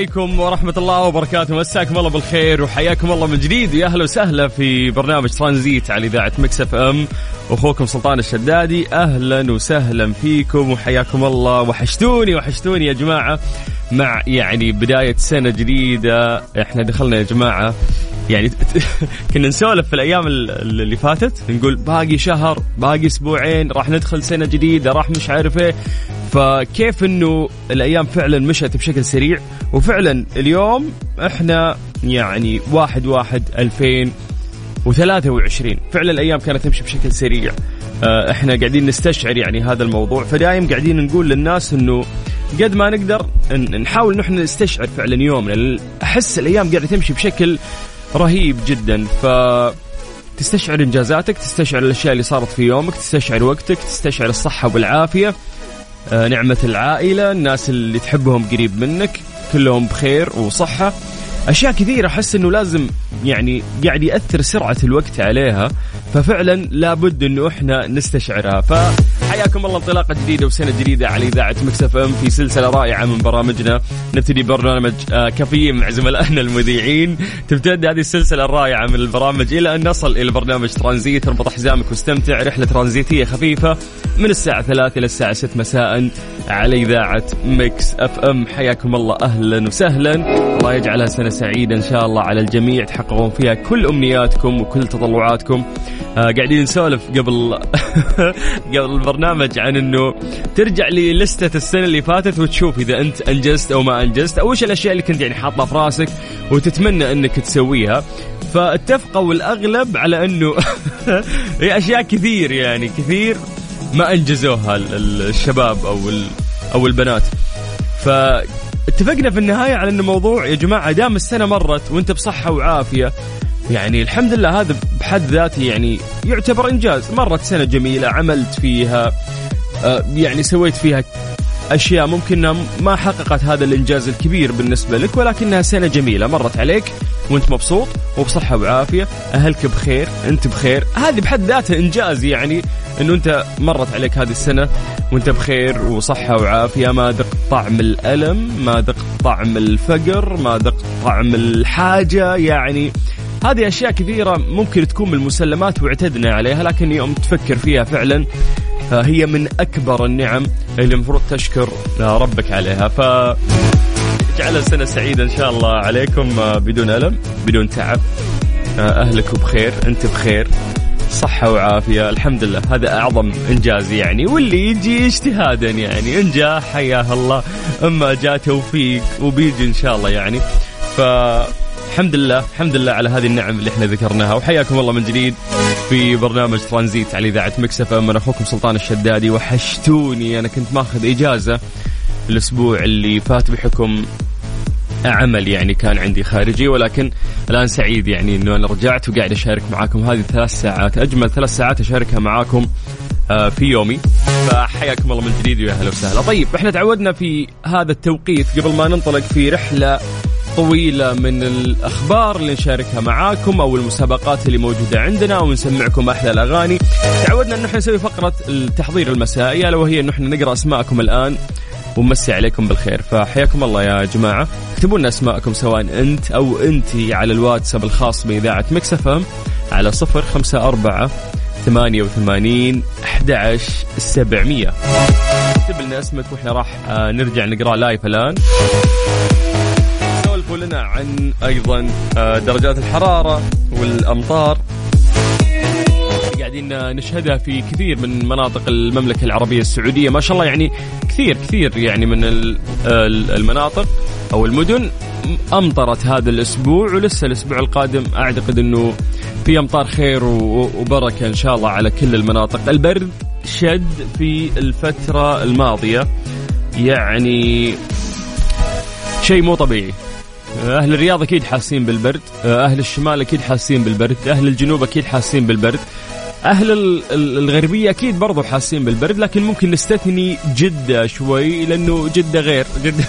عليكم ورحمة الله وبركاته. مساكم الله بالخير وحياكم الله من جديد. يا أهلا وسهلا في برنامج ترانزيت على إذاعة مكسف أم. أخوكم سلطان الشدادي أهلا وسهلا فيكم وحياكم الله. وحشتوني وحشتوني يا جماعة. مع يعني بداية سنة جديدة إحنا دخلنا يا جماعة يعني كنا نسولف في الأيام ال- اللي فاتت نقول باقي شهر باقي أسبوعين راح ندخل سنة جديدة راح مش عارف إيه. فكيف إنه الأيام فعلا مشت بشكل سريع؟ وفعلا اليوم إحنا يعني واحد واحد 2023 فعلا الأيام كانت تمشي بشكل سريع. آه، إحنا قاعدين نستشعر يعني هذا الموضوع. فدايم قاعدين نقول للناس إنه قد ما نقدر نحاول إحنا نستشعر فعلا يومنا. أحس الأيام قاعدة تمشي بشكل رهيب جدا. ف تستشعر إنجازاتك تستشعر الأشياء اللي صارت في يومك تستشعر وقتك تستشعر الصحة والعافية آه، نعمة العائلة الناس اللي تحبهم قريب منك كلهم بخير وصحة. أشياء كثيرة أحس إنه لازم يعني قاعد يأثر سرعة الوقت عليها ففعلا لابد إنه إحنا نستشعرها. فحياكم الله انطلاقة جديدة وسنة جديدة على إذاعة مكسف ام في سلسلة رائعة من برامجنا. نبتدي برنامج آه، كافيين مع زملائنا المذيعين. تمتد هذه السلسلة الرائعة من البرامج إلى أن نصل إلى برنامج ترانزيت. اربط حزامك واستمتع. رحلة ترانزيتية خفيفة من الساعة 3 إلى الساعة 6 مساء. على إذاعة Mix FM. حياكم الله أهلا وسهلا. الله يجعلها سنة سعيدة إن شاء الله على الجميع. تحققون فيها كل أمنياتكم وكل تطلعاتكم. آه قاعدين نسولف قبل قبل البرنامج عن إنه ترجع للستة السنة اللي فاتت وتشوف إذا أنت أنجزت أو ما أنجزت أو إيش الأشياء اللي كنت يعني حاطها في راسك وتتمنى إنك تسويها. فاتفقوا الاغلب على إنه هي أشياء كثير يعني كثير ما أنجزوها ال- ال- الشباب أو أو البنات. فاتفقنا في النهاية على إنه موضوع يا جماعة دام السنة مرت وأنت بصحة وعافية يعني الحمد لله هذا بحد ذاته يعني يعتبر إنجاز. مرت سنة جميلة عملت فيها آه، يعني سويت فيها أشياء ممكن ما حققت هذا الإنجاز الكبير بالنسبة لك ولكنها سنة جميلة مرت عليك وأنت مبسوط وبصحة وعافية أهلك بخير أنت بخير. هذه بحد ذاتها إنجاز يعني إنه أنت مرت عليك هذه السنة وأنت بخير وصحة وعافية ما ذقت طعم الألم ما ذقت طعم الفقر ما ذقت طعم الحاجة يعني. هذه أشياء كثيرة ممكن تكون من المسلمات واعتدنا عليها لكن يوم تفكر فيها فعلا هي من أكبر النعم اللي المفروض تشكر ربك عليها. ف اجعلها سنه سعيدة إن شاء الله عليكم بدون ألم بدون تعب. أهلك بخير أنت بخير صحة وعافية. الحمد لله هذا أعظم إنجاز يعني واللي يجي اجتهادا يعني إن جاء حياه الله. أما جاء توفيق وبيجي إن شاء الله يعني. ف الحمد لله الحمد لله على هذه النعم اللي إحنا ذكرناها. وحياكم الله من جديد. في برنامج ترانزيت على إذاعة مكسف من أخوكم سلطان الشدادي وحشتوني. أنا كنت ماخذ إجازة الأسبوع اللي فات بحكم عمل يعني كان عندي خارجي ولكن الآن سعيد يعني إنه أنا رجعت وقاعد أشارك معاكم. هذه ثلاث ساعات أجمل ثلاث ساعات أشاركها معاكم آه، في يومي. فحياكم الله من جديد ويا أهلا وسهلا. طيب إحنا تعودنا في هذا التوقيت قبل ما ننطلق في رحلة طويلة من الأخبار اللي نشاركها معاكم أو المسابقات اللي موجودة عندنا أو نسمعكم أحلى الأغاني. تعودنا أنه إحنا نسوي فقرة التحضير المسائي ألا وهي أنه إحنا نقرأ أسماءكم الآن ونمسي عليكم بالخير. فحياكم الله يا جماعة. اكتبوا لنا أسماءكم سواء أنت أو أنت على الواتساب الخاص بإذاعة مكسفة على صفر خمسة أربعة ثمانية وثمانين أحد سبعمية. اكتب لنا اسمك وإحنا راح آه، نرجع نقرأ لايف الآن. سولفوا لنا عن أيضا آه، درجات الحرارة والأمطار. قاعدين نشهدها في كثير من مناطق المملكة العربية السعودية. ما شاء الله يعني كثير كثير يعني من المناطق أو المدن أمطرت هذا الأسبوع ولسه الأسبوع القادم أعتقد إنه في أمطار خير وبركة إن شاء الله على كل المناطق. البرد شد في الفترة الماضية يعني شيء مو طبيعي. أهل الرياض أكيد حاسين بالبرد. أهل الشمال أكيد حاسين بالبرد. أهل الجنوب أكيد حاسين بالبرد. أهل الغربية أكيد برضو حاسين بالبرد لكن ممكن نستثني جدة شوي لأنه جدة غير. جدة.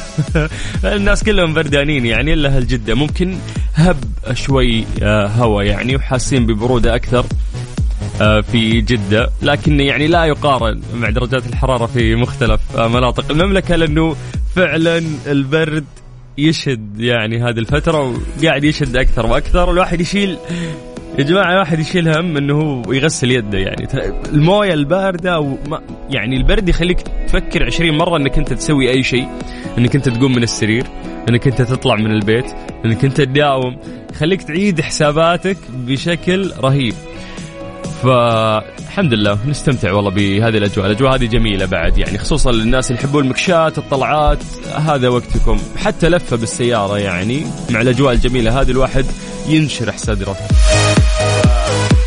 الناس كلهم بردانين يعني إلا أهل جدة. ممكن هب شوي آه، هواء يعني وحاسين ببرودة أكثر آه، في جدة. لكن يعني لا يقارن مع درجات الحرارة في مختلف آه، مناطق المملكة لأنه فعلا البرد يشد يعني هذه الفترة وقاعد يشد أكثر وأكثر. الواحد يشيل يا جماعة الواحد يشيل هم إنه هو يغسل يده يعني. الموية الباردة وما يعني البرد يخليك تفكر عشرين مرة إنك أنت تسوي أي شيء. إنك أنت تقوم من السرير إنك أنت تطلع من البيت إنك أنت تداوم. يخليك تعيد حساباتك بشكل رهيب. فالحمد لله نستمتع والله بهذه الأجواء، الأجواء هذه جميلة بعد يعني خصوصا للناس اللي يحبون المكشات، الطلعات، هذا وقتكم، حتى لفة بالسيارة يعني مع الأجواء الجميلة هذه الواحد ينشرح صدره.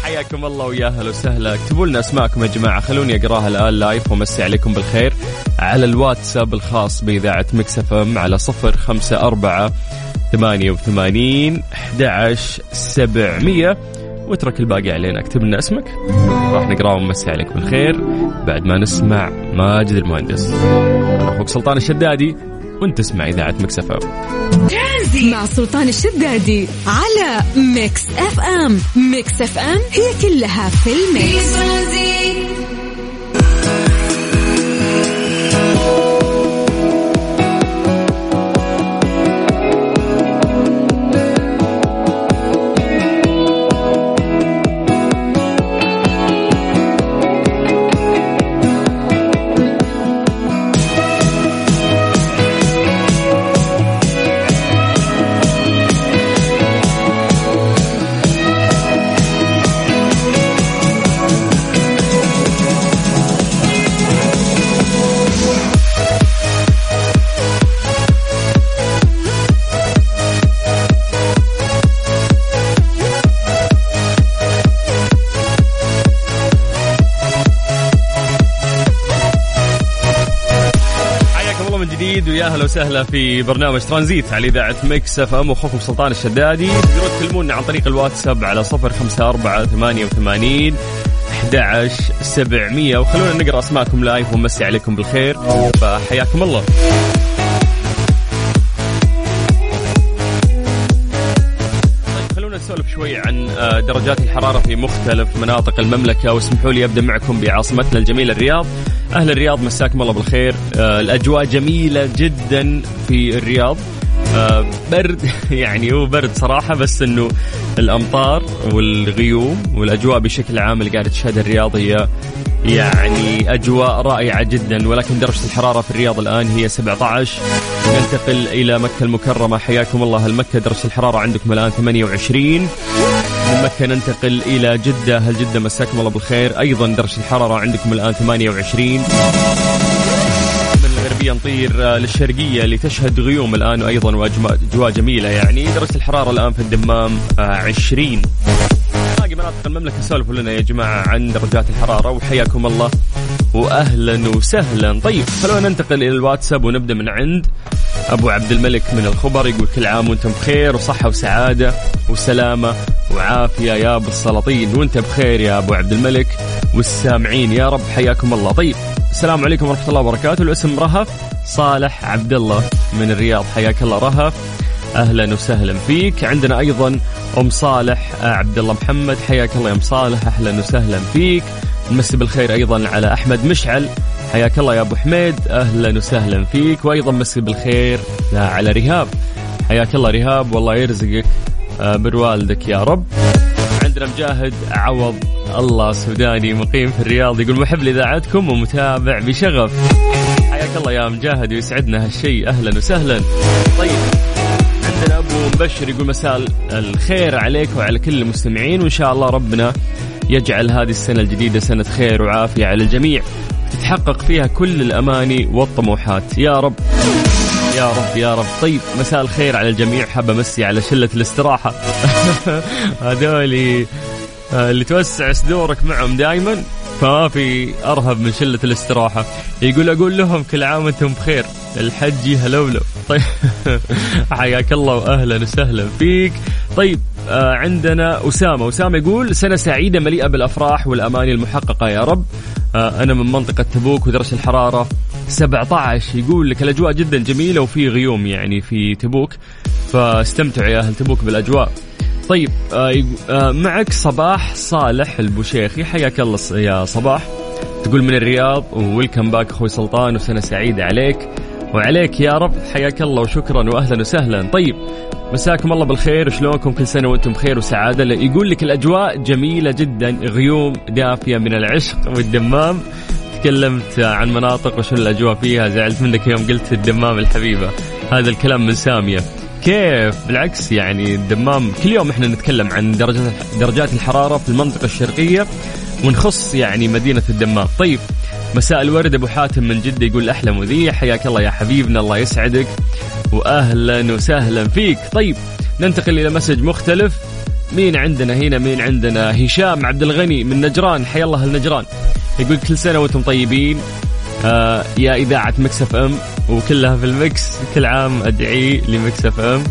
حياكم الله ويا أهلا وسهلا. اكتبوا لنا أسماءكم يا جماعة. خلوني أقراها الآن live وأمسي عليكم بالخير. على الواتساب الخاص بإذاعة Mix FM على صفر خمسة أربعة ثمانية وثمانين أحد سبعمية. واترك الباقي علينا. اكتب لنا اسمك. راح نقرأه ونمسي عليك بالخير. بعد ما نسمع ماجد المهندس. أنا أخوك سلطان الشدادي وأنت تسمع إذاعة Mix FM. مع سلطان الشدادي على Mix FM. Mix FM هي كلها في ال mix ويا أهلا وسهلا في برنامج ترانزيت على إذاعة Mix FM. أخوكم سلطان الشدادي. تقدرون تكلمونا عن طريق الواتساب على صفر خمسة أربعة ثمانية وثمانين 11700 وخلونا نقرأ أسماءكم live ونمسي عليكم بالخير. فحياكم الله. درجات الحرارة في مختلف مناطق المملكة. واسمحوا لي أبدأ معكم بعاصمتنا الجميلة الرياض. أهل الرياض مساكم الله بالخير. آه، الأجواء جميلة جدا في الرياض. آه، برد يعني هو برد صراحة بس إنه الأمطار والغيوم والأجواء بشكل عام اللي قاعدة تشهدها الرياض هي يعني أجواء رائعة جدا. ولكن درجة الحرارة في الرياض الآن هي 17 ننتقل إلى مكة المكرمة. حياكم الله. هل مكة درجة الحرارة عندكم الآن 28 من مكة ننتقل إلى جدة. هل جدة مساكم الله بالخير؟ أيضا درجة الحرارة عندكم الآن 28 الغربية نطير آه، للشرقية اللي تشهد غيوم الآن وأيضا وأجواء جميلة يعني. درجة الحرارة الآن في الدمام 20 آه، باقي مناطق المملكة سولفوا لنا يا جماعة عن درجات الحرارة وحياكم الله. واهلا وسهلا. طيب خلونا ننتقل إلى الواتساب ونبدأ من عند. أبو عبد الملك من الخبر يقول كل عام وأنتم بخير وصحة وسعادة وسلامة وعافية يا أبو السلاطين. وأنت بخير يا أبو عبد الملك والسامعين. يا رب حياكم الله. طيب السلام عليكم ورحمة الله وبركاته. الاسم رهف صالح عبد الله من الرياض. حياك الله رهف. أهلا وسهلا فيك. عندنا أيضا أم صالح عبد الله محمد. حياك الله يا أم صالح. أهلا وسهلا فيك. نمسي بالخير أيضا على أحمد مشعل. حياك الله يا أبو حميد. أهلا وسهلا فيك وأيضا مسي بالخير على رهاب. حياك الله رهاب والله يرزقك آه، بروالدك يا رب. عندنا مجاهد عوض الله سوداني مقيم في الرياض يقول محب لإذاعتكم ومتابع بشغف. حياك الله يا مجاهد ويسعدنا هالشيء أهلا وسهلا. طيب عندنا أبو مبشر يقول مساء الخير عليك وعلى كل المستمعين وإن شاء الله ربنا يجعل هذه السنة الجديدة سنة خير وعافية على الجميع. تتحقق فيها كل الأماني والطموحات. يا رب يا رب يا رب. طيب مساء الخير على الجميع. حاب أمسي على شلة الاستراحة. هذولي آه، اللي توسع صدورك معهم دائما فما في أرهب من شلة الاستراحة. يقول أقول لهم كل عام وأنتم بخير. الحج هلولو طيب حياك الله واهلا وسهلا فيك. طيب آه عندنا أسامة. أسامة يقول سنة سعيدة مليئة بالأفراح والأماني المحققة يا رب. أنا من منطقة تبوك ودرجه الحرارة. 17 يقول لك الأجواء جدا جميلة وفي غيوم يعني في تبوك. فاستمتعوا يا أهل تبوك بالأجواء. طيب آه آه معك صباح صالح البوشيخي. حياك الله يا صباح. تقول من الرياض. ويلكم باك أخوي سلطان وسنة سعيدة عليك. وعليك يا رب حياك الله وشكرا واهلا وسهلا. طيب مساكم الله بالخير شلونكم؟ كل سنة وأنتم بخير وسعادة. يقول لك الأجواء جميلة جدا غيوم دافية من العشق والدمام. تكلمت عن مناطق وشو الأجواء فيها زعلت منك يوم قلت الدمام الحبيبة. هذا الكلام من سامية. كيف؟ بالعكس يعني الدمام كل يوم إحنا نتكلم عن درجات درجات الحرارة في المنطقة الشرقية ونخص يعني مدينة الدمام. طيب مساء الورد أبو حاتم من جدة يقول أحلى مذيع حياك الله يا حبيبنا الله يسعدك واهلا وسهلا فيك. طيب ننتقل إلى مسج مختلف. مين عندنا هنا؟ مين عندنا؟ هشام عبد الغني من نجران حيا الله النجران. يقول كل سنة وأنتم طيبين. آه يا إذاعة Mix FM وكلها في ال mix كل عام أدعي ل Mix FM.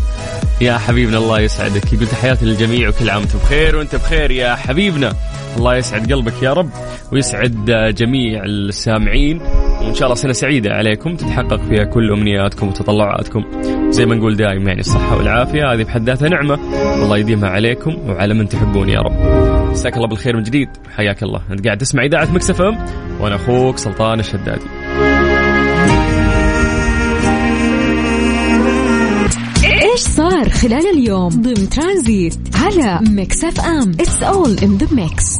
يا حبيبنا الله يسعدك. يقول تحياتي للجميع وكل عام وأنتم بخير وانت بخير يا حبيبنا. الله يسعد قلبك يا رب ويسعد جميع السامعين. وإن شاء الله سنة سعيدة عليكم. تتحقق فيها كل أمنياتكم وتطلعاتكم. زي ما نقول دائما يعني الصحة والعافية. هذه بحد ذاتها نعمة. والله يديمها عليكم وعلى من تحبون يا رب. مساك الله بالخير من جديد. حياك الله. أنت قاعد تسمع إذاعة Mix FM وأنا أخوك سلطان الشدادي. إيش صار خلال اليوم ضمن ترانزيت على Mix FM؟ It's all in the mix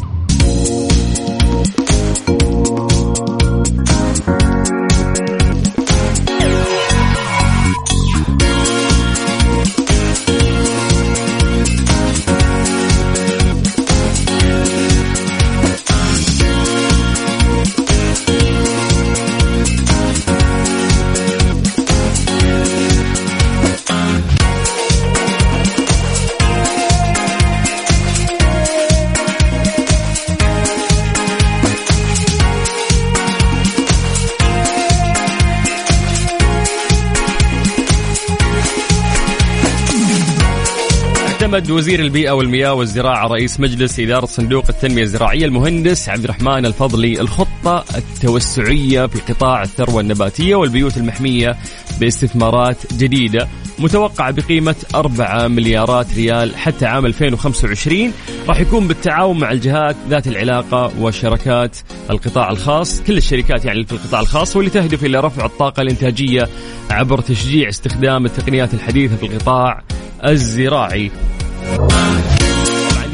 اعتمد وزير البيئة والمياه والزراعة رئيس مجلس إدارة صندوق التنمية الزراعية المهندس عبد الرحمن الفضلي. الخطة التوسعية في قطاع الثروة النباتية والبيوت المحمية باستثمارات جديدة متوقعة بقيمة 4 مليارات ريال حتى عام 2025 راح يكون بالتعاون مع الجهات ذات العلاقة وشركات القطاع الخاص. كل الشركات يعني في القطاع الخاص واللي تهدف إلى رفع الطاقة الإنتاجية عبر تشجيع استخدام التقنيات الحديثة في القطاع الزراعي.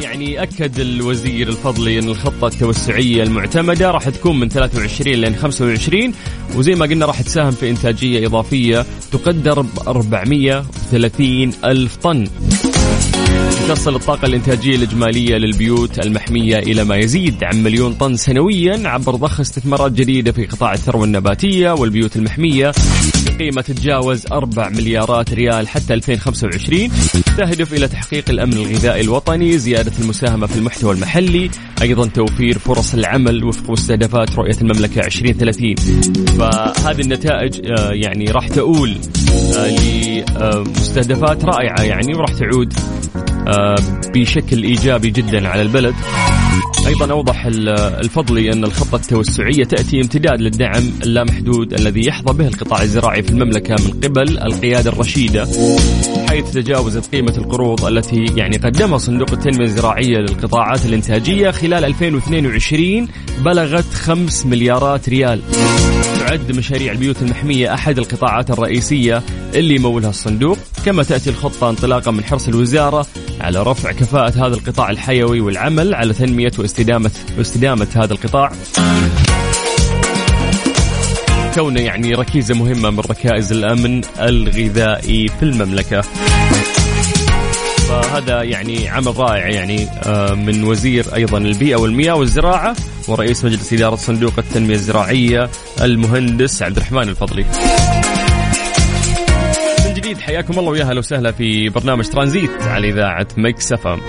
يعني أكد الوزير الفضلي أن الخطة التوسعية المعتمدة راح تكون من 23 لين 25 وزي ما قلنا راح تساهم في إنتاجية إضافية تقدر ب 430 ألف طن. تصل الطاقة الإنتاجية الإجمالية للبيوت المحمية إلى ما يزيد عن مليون طن سنويا عبر ضخ استثمارات جديدة في قطاع الثروة النباتية والبيوت المحمية. بقيمة تتجاوز 4 مليارات ريال حتى 2025 تهدف إلى تحقيق الأمن الغذائي الوطني زيادة المساهمة في المحتوى المحلي أيضا توفير فرص العمل وفق مستهدفات رؤية المملكة 2030 فهذه النتائج آه، يعني راح تؤول آه، لمستهدفات رائعة يعني وراح تعود بشكل إيجابي جدا على البلد. أيضا أوضح الفضلي أن الخطه التوسعية تأتي امتداد للدعم اللامحدود الذي يحظى به القطاع الزراعي في المملكة من قبل القيادة الرشيدة حيث تجاوزت قيمة القروض التي يعني قدمها صندوق التنمية الزراعية للقطاعات الإنتاجية خلال 2022 بلغت 5 مليارات ريال. تعد مشاريع البيوت المحمية أحد القطاعات الرئيسية اللي يمولها الصندوق كما تأتي الخطة انطلاقا من حرص الوزارة على رفع كفاءة هذا القطاع الحيوي والعمل على تنمية واستدامة واستدامة هذا القطاع كونه يعني ركيزة مهمة من ركائز الأمن الغذائي في المملكة فهذا يعني عمل رائع يعني آه، من وزير أيضا البيئة والمياه والزراعة ورئيس مجلس إدارة صندوق التنمية الزراعية المهندس عبد الرحمن الفضلي. حياكم الله ويا أهلا وسهلا في برنامج ترانزيت على إذاعة مكس أف أم.